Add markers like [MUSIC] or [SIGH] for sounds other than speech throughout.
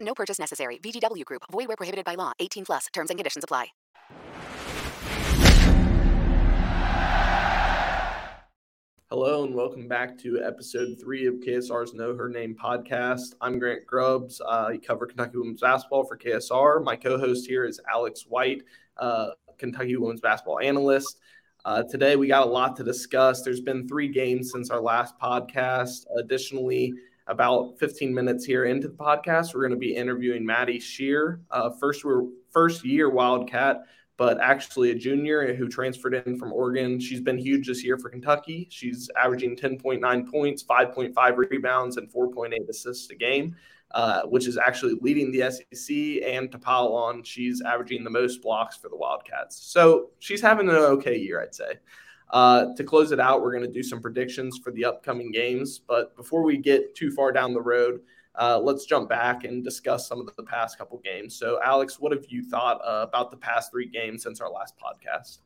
No purchase necessary. VGW Group. Void where prohibited by law. 18 plus. Terms and conditions apply. Hello and welcome back to episode three of KSR's Know Her Name podcast. I'm Grant Grubbs. Uh, I cover Kentucky women's basketball for KSR. My co-host here is Alyx White, uh, Kentucky women's basketball analyst. Uh, today we got a lot to discuss. There's been three games since our last podcast. Additionally, about 15 minutes here into the podcast, we're going to be interviewing Maddie Scherr, uh, first first year Wildcat but actually a junior who transferred in from Oregon. She's been huge this year for Kentucky. She's averaging 10.9 points, 5.5 rebounds, and 4.8 assists a game, uh, which is actually leading the SEC. And to pile on, she's averaging the most blocks for the Wildcats. So she's having an okay year, I'd say. Uh, to close it out, we're going to do some predictions for the upcoming games. But before we get too far down the road, uh, let's jump back and discuss some of the past couple games. So, Alyx, what have you thought uh, about the past three games since our last podcast?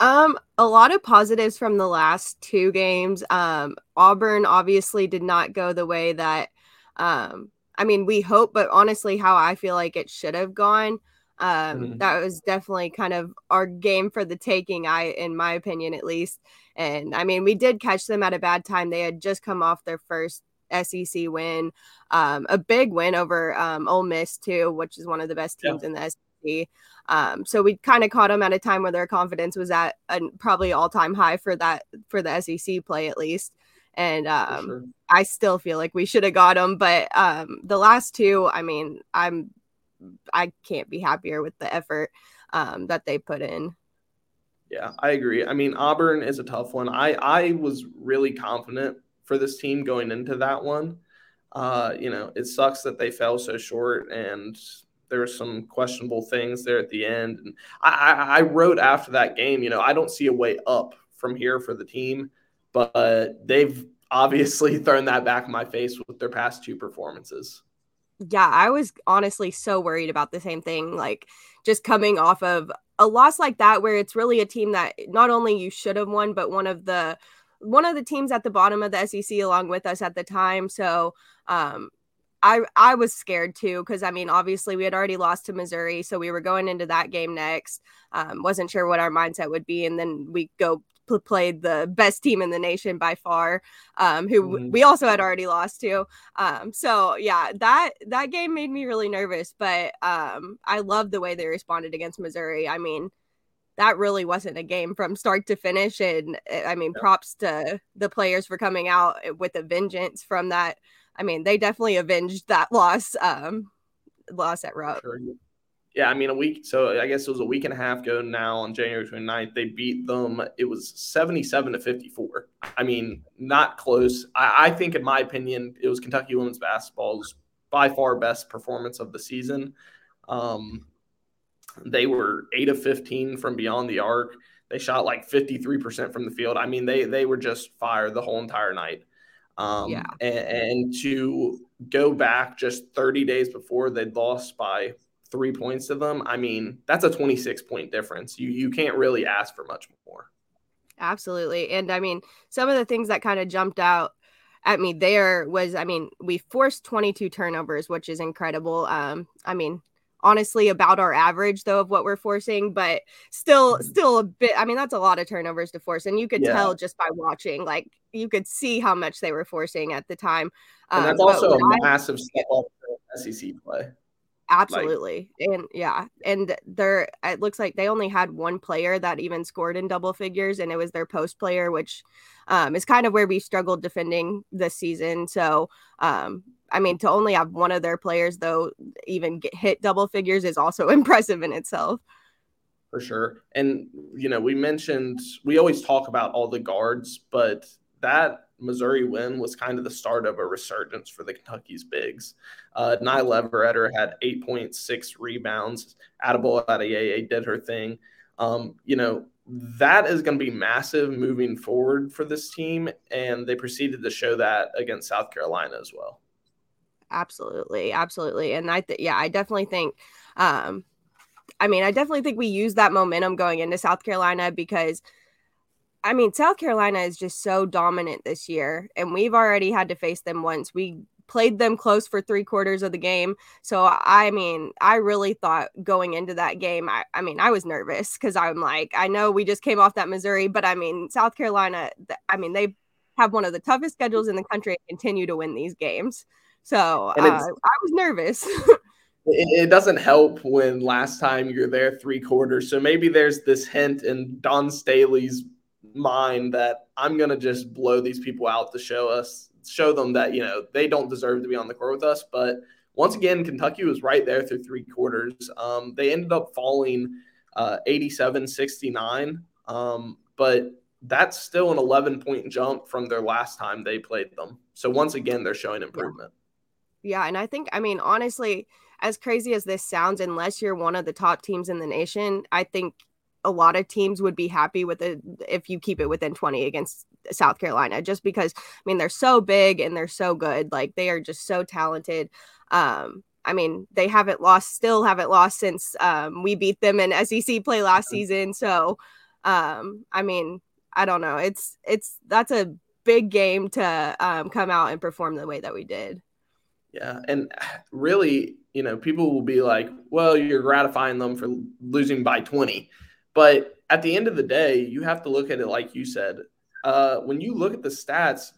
Um, a lot of positives from the last two games. Um, Auburn obviously did not go the way that, um, I mean, we hope, but honestly, how I feel like it should have gone. Um, mm-hmm. that was definitely kind of our game for the taking. I, in my opinion, at least. And I mean, we did catch them at a bad time. They had just come off their first SEC win, um, a big win over um, Ole Miss too, which is one of the best teams yeah. in the SEC. Um, so we kind of caught them at a time where their confidence was at a probably all time high for that for the SEC play at least. And um, sure. I still feel like we should have got them, but um, the last two, I mean, I'm I can't be happier with the effort um, that they put in. Yeah, I agree. I mean, Auburn is a tough one. I I was really confident for this team going into that one. Uh, you know, it sucks that they fell so short and there were some questionable things there at the end. And I, I wrote after that game, you know, I don't see a way up from here for the team, but they've obviously [LAUGHS] thrown that back in my face with their past two performances. Yeah, I was honestly so worried about the same thing. Like just coming off of a loss like that, where it's really a team that not only you should have won, but one of the one of the teams at the bottom of the SEC along with us at the time. So um, I I was scared too because I mean obviously we had already lost to Missouri, so we were going into that game next. Um, wasn't sure what our mindset would be, and then we go p- played the best team in the nation by far, um, who mm-hmm. we also had already lost to. Um, so yeah, that that game made me really nervous, but um, I love the way they responded against Missouri. I mean that really wasn't a game from start to finish. And eh, I mean, props to the players for coming out eh, with a vengeance from that. I mean, they definitely avenged that [LAUGHS] loss, um, loss at Rupp. Sure. Yeah, I mean, a week. So I guess it was a week and a half ago now on January 29th. They beat them. It was 77 to 54. I mean, not close. I, I think, in my opinion, it was Kentucky women's basketball's by far best performance of the season. Um, they were eight of 15 from beyond the arc. They shot like 53% from the field. I mean, they they were just fire the whole entire night. Um, yeah. And, and, to go back just 30 days before they'd lost by three points to them, I mean, that's a 26 point difference. You you can't really ask for much more. Absolutely. And I mean, some of the things that kind of jumped out at me there was, I mean, we forced 22 turnovers, which is incredible. Um, I mean, honestly about our average though of what we're forcing but still mm-hmm. still a bit i mean that's a lot of turnovers to force and you could yeah. tell just by watching like you could see how much they were forcing at the time and that's um, also a massive step up for sec play absolutely like, and yeah and they're it looks like they only had one player that even scored in double figures and it was their post player which um, is kind of where we struggled defending this season so um, I mean, to only have one of their players, though, even get hit double figures is also [LAUGHS] impressive in itself. For sure. And, you know, we mentioned, we always talk about all the guards, but that Missouri win was kind of the start of a resurgence for the Kentucky's bigs. Uh, Nyah Leveretter had 8.6 rebounds. Adebola Adeyeye did her thing. Um, you know, that is going to be massive moving forward for this team. And they proceeded to show that against South Carolina as well. Absolutely. Absolutely. And I, th- yeah, I definitely think, um, I mean, I definitely think we use that momentum going into South Carolina because – I mean, South Carolina is just so dominant this year, and we've already had to face them once. We played them close for three quarters of the game. So, I mean, I really thought going into that game, I, I mean, I was nervous because I'm like, I know we just came off that Missouri, but I mean, South Carolina, I mean, they have one of the toughest schedules in the country and continue to win these games. So, uh, I was nervous. [LAUGHS] it, doesn't help when last time you're there three quarters. So maybe there's this hint in Dawn Staley's mind that I'm going to just blow these people out to show us, show them that, you know, they don't deserve to be on the court with us. But once again, Kentucky was right there through three quarters. Um, they ended up falling uh, 87 69. Um, but that's still an 11 point jump from their last time they played them. So once again, they're showing improvement. Yeah. yeah. And I think, I mean, honestly, as crazy as this sounds, unless you're one of the top teams in the nation, I think a lot of teams would be happy with it if you keep it within 20 against South Carolina, just because I mean they're so big and they're so good. Like they are just so talented. Um, I mean, they haven't lost, still haven't lost since um, we beat them in SEC play last season. So, um, I mean, I don't know. It's it's that's a big game to um, come out and perform the way that we did. Yeah, and really, you know, people will be like, "Well, you're gratifying them for losing by 20." But at the end of the day, you have to look at it like you said. Uh, when you look at the stats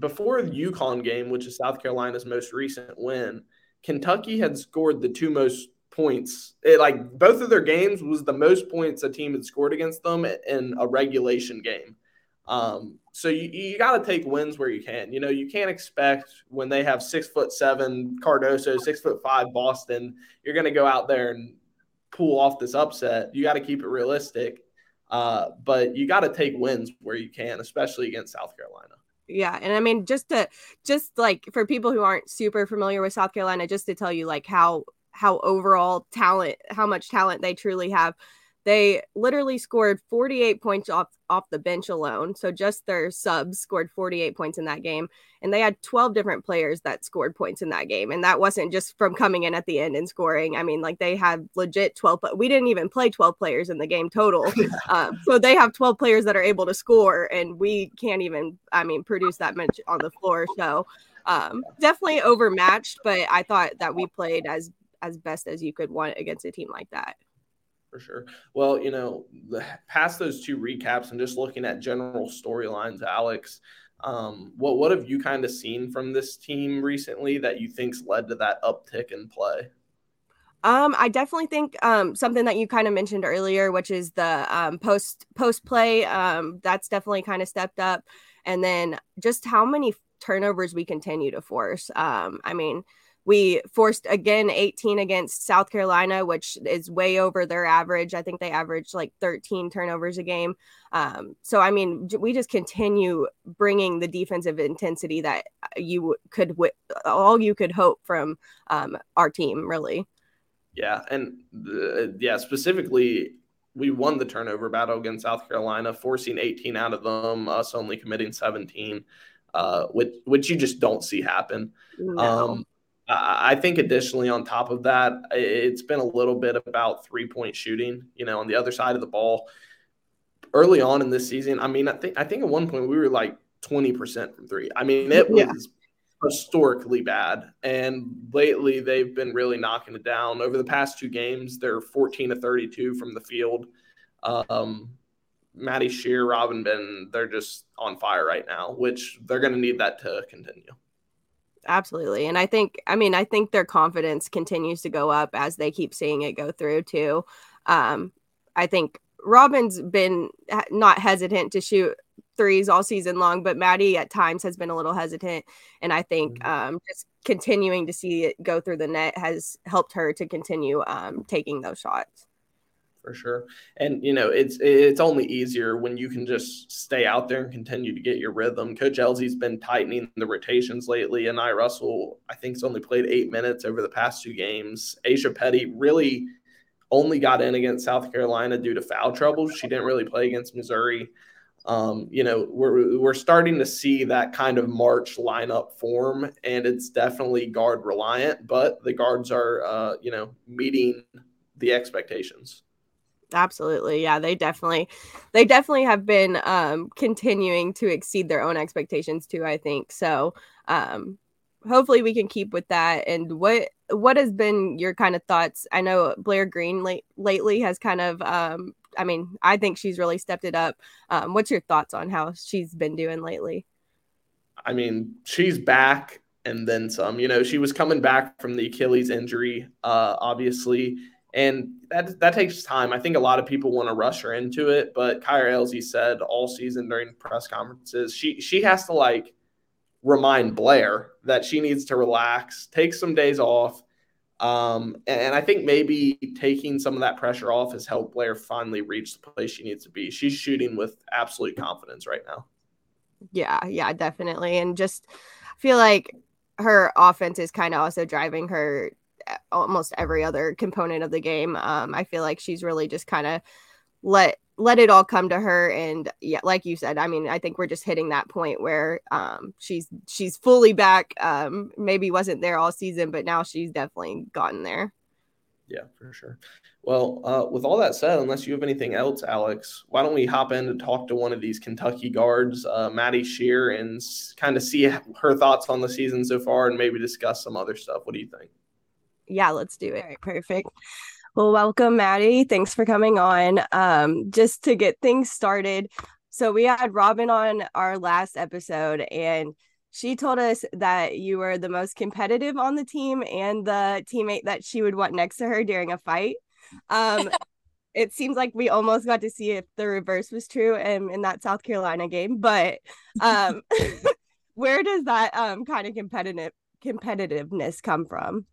before the UConn game, which is South Carolina's most recent win, Kentucky had scored the two most points. It, like both of their games was the most points a team had scored against them in a regulation game. Um, so you, you got to take wins where you can. You know, you can't expect when they have six foot seven Cardoso, six foot five Boston, you're going to go out there and pull off this upset. You got to keep it realistic, uh, but you got to take wins where you can, especially against South Carolina. Yeah, and I mean, just to just like for people who aren't super familiar with South Carolina, just to tell you like how how overall talent, how much talent they truly have. They literally scored 48 points off off the bench alone. So just their subs scored 48 points in that game. And they had 12 different players that scored points in that game. And that wasn't just from coming in at the end and scoring. I mean, like they had legit 12, but we didn't even play 12 players in the game total. [LAUGHS] um, so they have 12 players that are able to score, and we can't even, I mean, produce that much on the floor. So um, definitely overmatched, but I thought that we played as as best as you could want against a team like that for sure. Well, you know, past those two recaps and just looking at general storylines, Alyx, um, what what have you kind of seen from this team recently that you think's led to that uptick in play? Um, I definitely think um, something that you kind of mentioned earlier, which is the um, post post play. Um, that's definitely kind of stepped up, and then just how many turnovers we continue to force. Um, I mean, we forced again 18 against South Carolina, which is way over their average. I think they averaged like 13 turnovers a game. Um, so, I mean, we just continue bringing the defensive intensity that you could, all you could hope from um, our team, really. Yeah. And the, yeah, specifically, we won the turnover battle against South Carolina, forcing 18 out of them, us only committing 17, uh, which, which you just don't see happen. No. Um, I think additionally, on top of that, it's been a little bit about three point shooting. You know, on the other side of the ball, early on in this season, I mean, I think I think at one point we were like twenty percent from three. I mean, it was yeah. historically bad, and lately they've been really knocking it down. Over the past two games, they're fourteen to thirty-two from the field. Um, Maddie Scherr, Robyn Ben, they're just on fire right now, which they're going to need that to continue. Absolutely. And I think, I mean, I think their confidence continues to go up as they keep seeing it go through too. Um, I think Robyn's been not hesitant to shoot threes all season long, but Maddie at times has been a little hesitant. And I think mm-hmm. um, just continuing to see it go through the net has helped her to continue um, taking those shots. For sure. And you know, it's it's only easier when you can just stay out there and continue to get your rhythm. Coach Elzy's been tightening the rotations lately, and I Russell, I think, has only played eight minutes over the past two games. Asia Petty really only got in against South Carolina due to foul trouble. She didn't really play against Missouri. Um, you know, we're we're starting to see that kind of March lineup form, and it's definitely guard reliant, but the guards are, uh, you know, meeting the expectations absolutely yeah they definitely they definitely have been um continuing to exceed their own expectations too i think so um hopefully we can keep with that and what what has been your kind of thoughts? I know blair green late, lately has kind of um i mean i think she's really stepped it up um what's your thoughts on how she's been doing lately? I mean she's back and then some you know she was coming back from the achilles injury uh obviously and that that takes time. I think a lot of people want to rush her into it, but Kyra Elzy said all season during press conferences, she she has to like remind Blair that she needs to relax, take some days off. Um, and I think maybe taking some of that pressure off has helped Blair finally reach the place she needs to be. She's shooting with absolute confidence right now. Yeah, yeah, definitely. And just feel like her offense is kind of also driving her almost every other component of the game. Um, I feel like she's really just kind of let let it all come to her. And yeah like you said i mean i think we're just hitting that point where um she's she's fully back. Um maybe wasn't there all season but now she's definitely gotten there. Yeah for sure. Well uh, with all that said unless you have anything else Alyx why don't we hop in and talk to one of these kentucky guards uh, maddie Scherr and kind of see her thoughts on the season so far and maybe discuss some other stuff. What do you think yeah, let's do it. Right, perfect. Well, welcome, Maddie. Thanks for coming on. Um, just to get things started. So we had Robyn on our last episode, and she told us that you were the most competitive on the team and the teammate that she would want next to her during a fight. Um, [LAUGHS] it seems like we almost got to see if the reverse was true in, in that South Carolina game, but um, [LAUGHS] [LAUGHS] where does that um, kind of competitive competitiveness come from?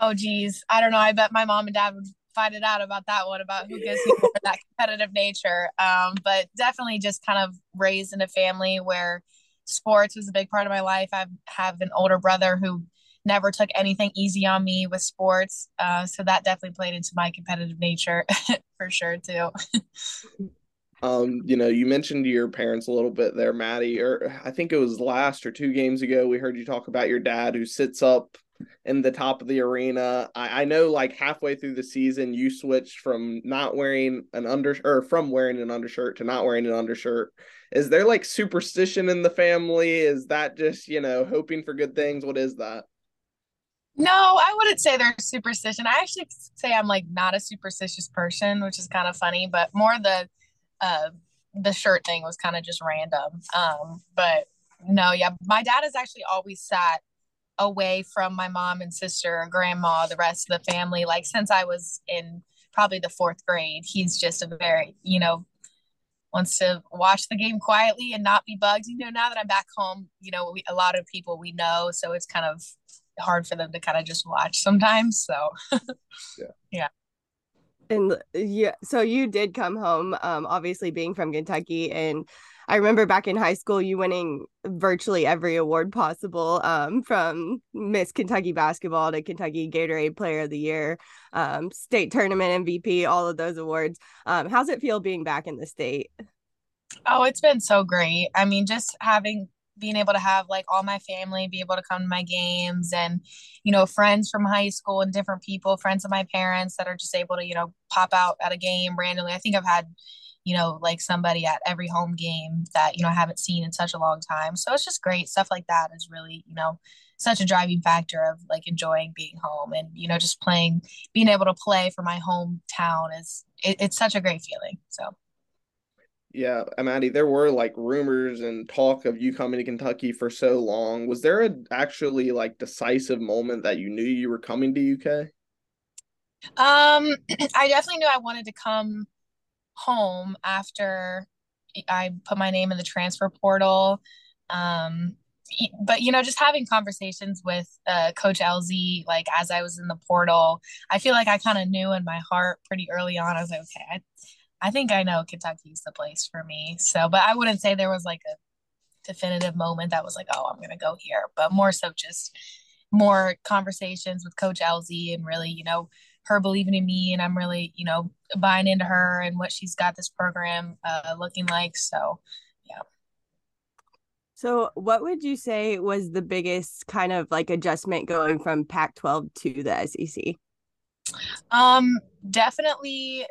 Oh geez, I don't know. I bet my mom and dad would find it out about that one about who gives you that competitive nature. Um, but definitely just kind of raised in a family where sports was a big part of my life. I have an older brother who never took anything easy on me with sports, uh, so that definitely played into my competitive nature [LAUGHS] for sure too. Um, you know, you mentioned your parents a little bit there, Maddie, or I think it was last or two games ago. We heard you talk about your dad who sits up in the top of the arena. I, I know like halfway through the season you switched from not wearing an under or from wearing an undershirt to not wearing an undershirt. Is there like superstition in the family? Is that just, you know, hoping for good things? What is that? No, I wouldn't say there's superstition. I actually say I'm like not a superstitious person, which is kind of funny, but more the uh the shirt thing was kind of just random. Um, but no, yeah, my dad has actually always sat away from my mom and sister and grandma, the rest of the family. Like since I was in probably the fourth grade, he's just a very, you know, wants to watch the game quietly and not be bugged. You know, now that I'm back home, you know, we, a lot of people we know, so it's kind of hard for them to kind of just watch sometimes. So, [LAUGHS] yeah. yeah. And yeah, so you did come home, um, obviously being from Kentucky, and I remember back in high school, you winning virtually every award possible, um, from Miss Kentucky basketball to Kentucky Gatorade Player of the Year, um, state tournament MVP, all of those awards. Um, how's it feel being back in the state? Oh, it's been so great. I mean, just having being able to have like all my family be able to come to my games and you know friends from high school and different people friends of my parents that are just able to you know pop out at a game randomly i think i've had you know, like somebody at every home game that, you know, I haven't seen in such a long time. So it's just great. Stuff like that is really, you know, such a driving factor of like enjoying being home and, you know, just playing, being able to play for my hometown is, it, it's such a great feeling. So. Yeah, Maddie, there were like rumors and talk of you coming to Kentucky for so long. Was there a actually like decisive moment that you knew you were coming to UK? Um, [CLEARS THROAT] I definitely knew I wanted to come home after I put my name in the transfer portal. Um, but you know, just having conversations with uh, Coach Elzy, like as I was in the portal, I feel like I kind of knew in my heart pretty early on. I was like, okay, I, think I know Kentucky's the place for me. So, but I wouldn't say there was like a definitive moment that was like, oh, I'm gonna go here, but more so just more conversations with Coach Elzy and really, you know, her believing in me and I'm really, you know, buying into her and what she's got this program uh, looking like. So, yeah. So, what would you say was the biggest kind of like adjustment going from Pac 12 to the SEC? Um, definitely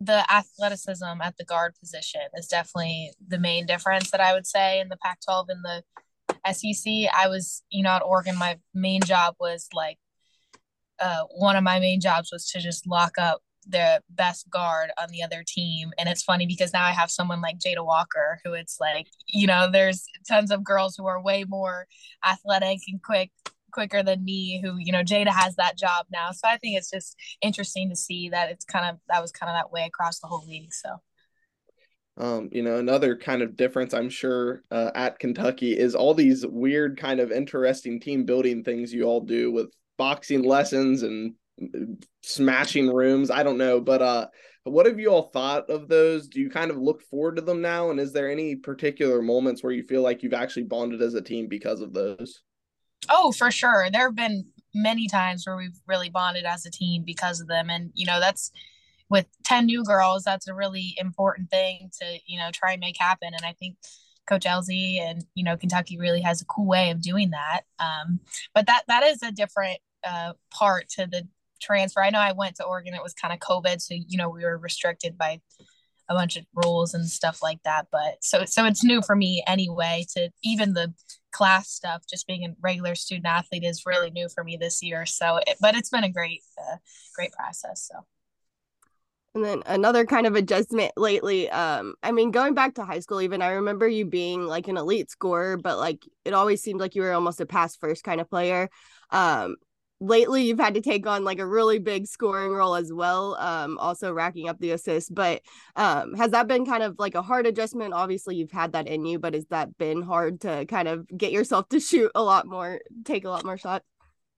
the athleticism at the guard position is definitely the main difference that I would say in the Pac 12 and the SEC. I was, you know, at Oregon, my main job was like uh, one of my main jobs was to just lock up the best guard on the other team. And it's funny because now I have someone like Jada Walker, who it's like, you know, there's tons of girls who are way more athletic and quick quicker than me who you know jada has that job now. So i think it's just interesting to see that it's kind of that was kind of that way across the whole league. So. Um, you know, another kind of difference I'm sure uh, at Kentucky is all these weird kind of interesting team building things you all do with boxing lessons and smashing rooms. I don't know, but uh what have you all thought of those? Do you kind of look forward to them now and is there any particular moments where you feel like you've actually bonded as a team because of those? Oh, for sure. There have been many times where we've really bonded as a team because of them and you know, that's with 10 new girls, that's a really important thing to, you know, try and make happen and I think Coach Elzy and you know Kentucky really has a cool way of doing that. Um, but that that is a different uh, part to the transfer. I know I went to Oregon; it was kind of COVID, so you know we were restricted by a bunch of rules and stuff like that. But so so it's new for me anyway. To even the class stuff, just being a regular student athlete is really new for me this year. So, it, but it's been a great uh, great process. So. And then another kind of adjustment lately. Um, I mean, going back to high school, even I remember you being like an elite scorer, but like it always seemed like you were almost a pass first kind of player. Um, lately you've had to take on like a really big scoring role as well um also racking up the assists but um has that been kind of like a hard adjustment obviously you've had that in you but has that been hard to kind of get yourself to shoot a lot more take a lot more shots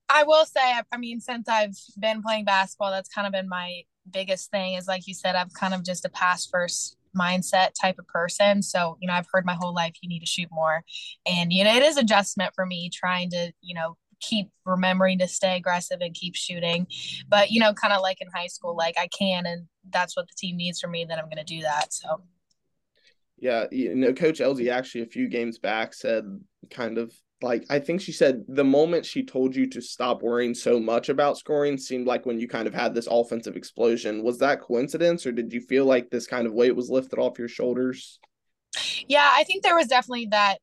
i will say i mean since i've been playing basketball that's kind of been my biggest thing is like you said i'm kind of just a pass first mindset type of person so you know i've heard my whole life you need to shoot more and you know it is adjustment for me trying to you know keep remembering to stay aggressive and keep shooting. But you know, kind of like in high school, like I can, and that's what the team needs from me. Then I'm going to do that. So. Yeah, you know, Coach Elzy actually a few games back said kind of like I think she said the moment she told you to stop worrying so much about scoring seemed like when you kind of had this offensive explosion. Was that coincidence or did you feel like this kind of weight was lifted off your shoulders? Yeah, I think there was definitely that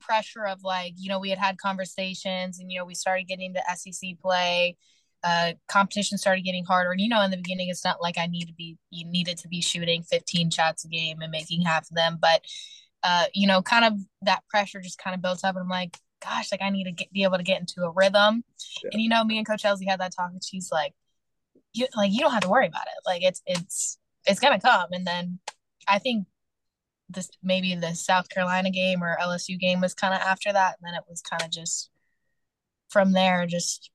pressure of like you know we had had conversations and you know we started getting the SEC play uh, competition started getting harder. And you know, in the beginning, it's not like I need to be you needed to be shooting 15 shots a game and making half of them, but uh, you know, kind of that pressure just kind of built up. And I'm like, gosh, like I need to get, be able to get into a rhythm. Yeah. And you know, me and Coach Elzy had that talk, and she's like, you like you don't have to worry about it. Like it's it's it's gonna come. And then I think this maybe the South Carolina game or LSU game was kind of after that, and then it was kind of just from there, just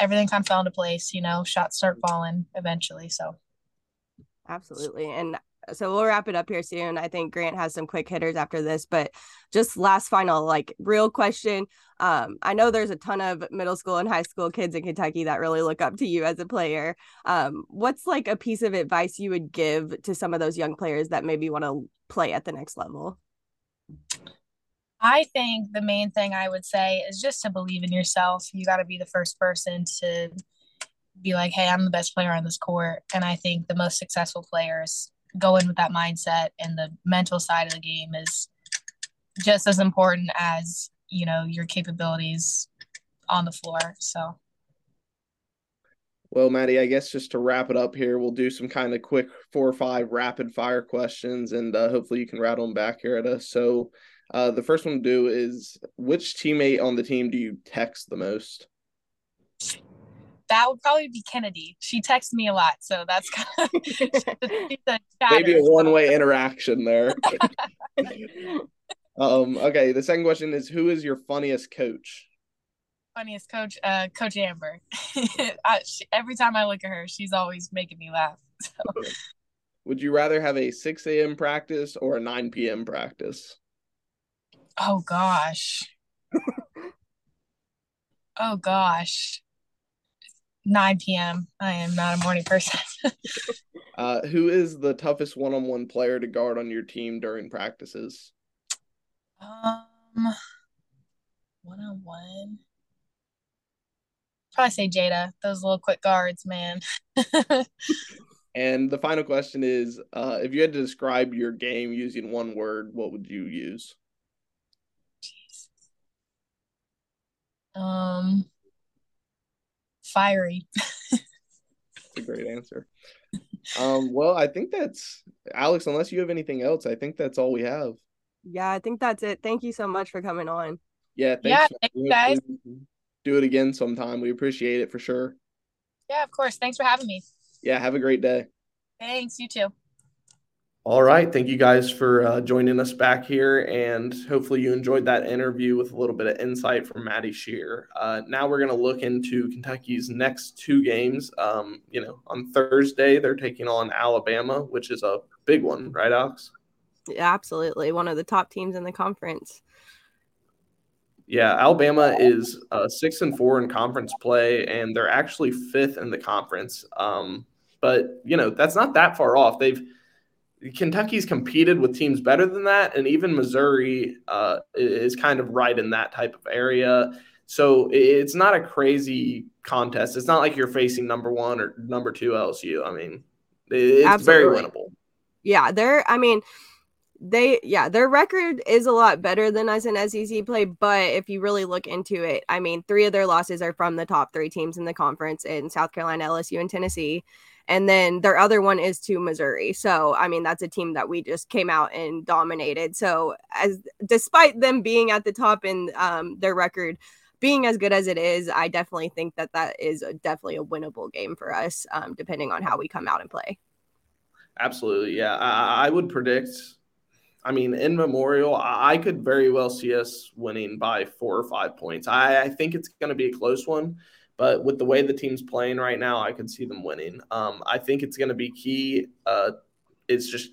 everything kind of fell into place. You know, shots start falling eventually. So, absolutely, and so we'll wrap it up here soon. I think Grant has some quick hitters after this, but just last final, like real question. Um, I know there's a ton of middle school and high school kids in Kentucky that really look up to you as a player. Um, what's like a piece of advice you would give to some of those young players that maybe want to play at the next level? I think the main thing I would say is just to believe in yourself. You got to be the first person to be like, hey, I'm the best player on this court. And I think the most successful players go in with that mindset and the mental side of the game is just as important as you know your capabilities on the floor. So. Well maddie i guess just to wrap it up here we'll do some kind of quick four or five rapid fire questions and uh, hopefully you can rattle them back here at us so uh, the first one to do is which teammate on the team do you text the most that would probably be Kennedy. She texts me a lot, so that's kind of [LAUGHS] [LAUGHS] maybe a one way interaction there. [LAUGHS] Um, okay, the second question is who is your funniest coach? Funniest coach, uh, Coach Amber. I, she, every time I look at her, she's always making me laugh. So. Would you rather have a 6 a.m. practice or a 9 p.m. practice? Oh gosh. oh gosh. 9 p.m. I am not a morning person. [LAUGHS] uh, who is the toughest one-on-one player to guard on your team during practices? Um, one-on-one. Probably say Jada. Those little quick guards, man. [LAUGHS] and the final question is: uh, If you had to describe your game using one word, what would you use? Jeez. Um, fiery. that's a great answer. Um, well, I think that's Alyx. Unless you have anything else, I think that's all we have. Yeah, I think that's it. Thank you so much for coming on. Yeah, yeah, thank you guys. Do it again sometime. We appreciate it for sure. Yeah, of course. Thanks for having me. Yeah, have a great day. Thanks. You too. All right. Thank you guys for uh, joining us back here. And hopefully you enjoyed that interview with a little bit of insight from Maddie Scherr. Uh, now we're going to look into Kentucky's next two games. Um, you know, on Thursday, they're taking on Alabama, which is a big one, right, Alyx? Yeah, absolutely. One of the top teams in the conference. Yeah, Alabama is uh, six and four in conference play, and they're actually fifth in the conference. Um, but you know that's not that far off. They've Kentucky's competed with teams better than that, and even Missouri uh, is kind of right in that type of area. So it's not a crazy contest. It's not like you're facing number one or number two LSU. I mean, it's Absolutely. very winnable. Yeah, they're. I mean, they yeah their record is a lot better than us in SEC play but if you really look into it I mean three of their losses are from the top 3 teams in the conference in South Carolina LSU and Tennessee and then their other one is to Missouri. So, I mean, that's a team that we just came out and dominated. So, as despite them being at the top in um, their record being as good as it is, I definitely think that that is a, definitely a winnable game for us, um, depending on how we come out and play. Absolutely, yeah. I, I would predict. I mean, in Memorial, I could very well see us winning by four or five points. I, I think it's going to be a close one. But with the way the team's playing right now, I can see them winning. Um, I think it's going to be key. Uh, it's just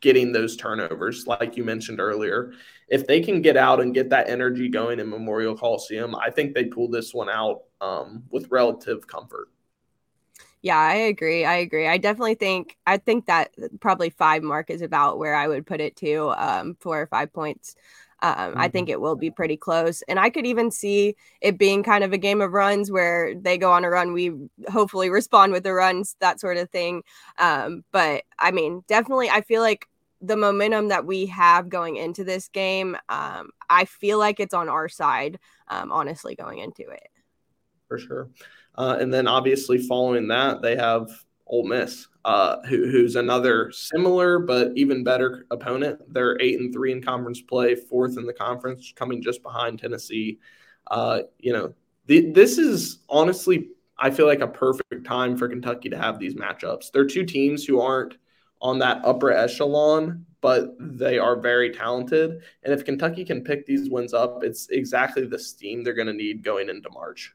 getting those turnovers, like you mentioned earlier. If they can get out and get that energy going in Memorial Coliseum, I think they pull this one out um, with relative comfort. Yeah, I agree. I agree. I definitely think I think that probably five mark is about where I would put it to. Um, four or five points. Um, mm-hmm. I think it will be pretty close. And I could even see it being kind of a game of runs where they go on a run, we hopefully respond with the runs, that sort of thing. Um, but I mean, definitely, I feel like the momentum that we have going into this game, um, I feel like it's on our side, um, honestly, going into it. For sure. Uh, and then obviously following that, they have Ole Miss, uh, who, who's another similar but even better opponent. They're eight and three in conference play, fourth in the conference, coming just behind Tennessee. Uh, you know, the, this is honestly, I feel like a perfect time for Kentucky to have these matchups. They're two teams who aren't on that upper echelon, but they are very talented. And if Kentucky can pick these wins up, it's exactly the steam they're going to need going into March.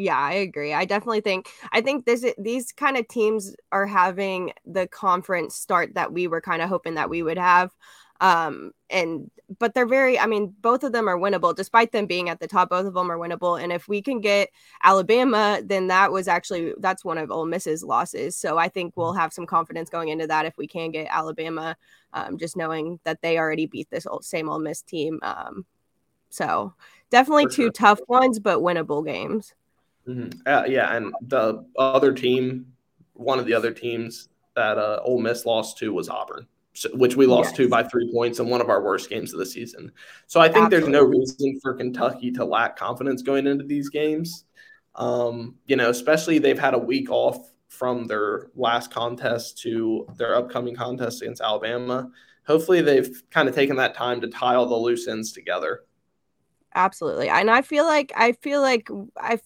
Yeah, I agree. I definitely think I think this these kind of teams are having the conference start that we were kind of hoping that we would have. Um and but they're very I mean both of them are winnable despite them being at the top both of them are winnable and if we can get Alabama then that was actually that's one of Ole Miss's losses. So I think we'll have some confidence going into that if we can get Alabama um, just knowing that they already beat this old, same Ole Miss team. Um so definitely For two sure. tough ones but winnable games. Mm-hmm. Uh, yeah, and the other team, one of the other teams that uh, Ole Miss lost to was Auburn, so, which we lost yes. to by three points in one of our worst games of the season. So I think Absolutely. there's no reason for Kentucky to lack confidence going into these games. Um, you know, especially they've had a week off from their last contest to their upcoming contest against Alabama. Hopefully, they've kind of taken that time to tie all the loose ends together. Absolutely, and I feel like I feel like I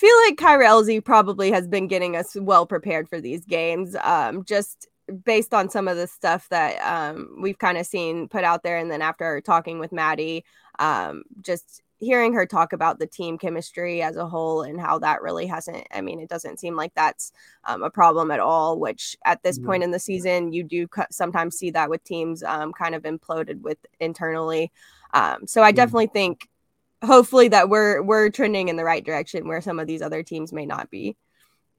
feel like Kyra Elzy probably has been getting us well prepared for these games. Um, just based on some of the stuff that um, we've kind of seen put out there, and then after talking with Maddie, um, just hearing her talk about the team chemistry as a whole and how that really hasn't i mean it doesn't seem like that's um, a problem at all which at this mm-hmm. point in the season you do sometimes see that with teams um, kind of imploded with internally um, so i mm-hmm. definitely think hopefully that we're we're trending in the right direction where some of these other teams may not be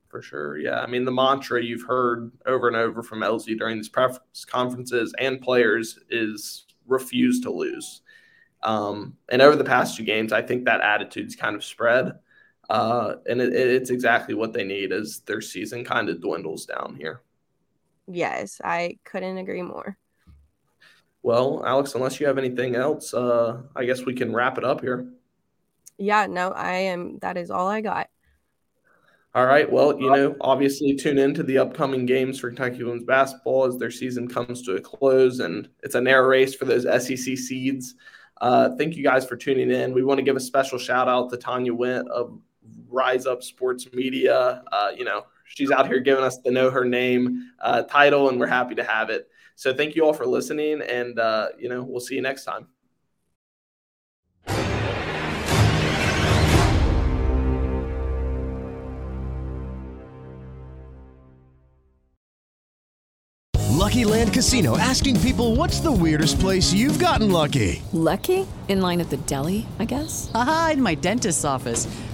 for sure yeah i mean the mantra you've heard over and over from Elzy during these press conferences and players is refuse to lose um, and over the past two games, I think that attitude's kind of spread. Uh, and it, it's exactly what they need as their season kind of dwindles down here. Yes, I couldn't agree more. Well, Alyx, unless you have anything else, uh, I guess we can wrap it up here. Yeah, no, I am. That is all I got. All right. Well, you know, obviously tune in to the upcoming games for Kentucky women's basketball as their season comes to a close, and it's a narrow race for those SEC seeds. Uh, thank you guys for tuning in. We want to give a special shout out to Tanya Went of Rise Up Sports Media. Uh, you know, she's out here giving us the Know Her Name uh, title, and we're happy to have it. So thank you all for listening, and uh, you know, we'll see you next time. Lucky Land Casino asking people what's the weirdest place you've gotten lucky? Lucky? In line at the deli, I guess? Aha, in my dentist's office.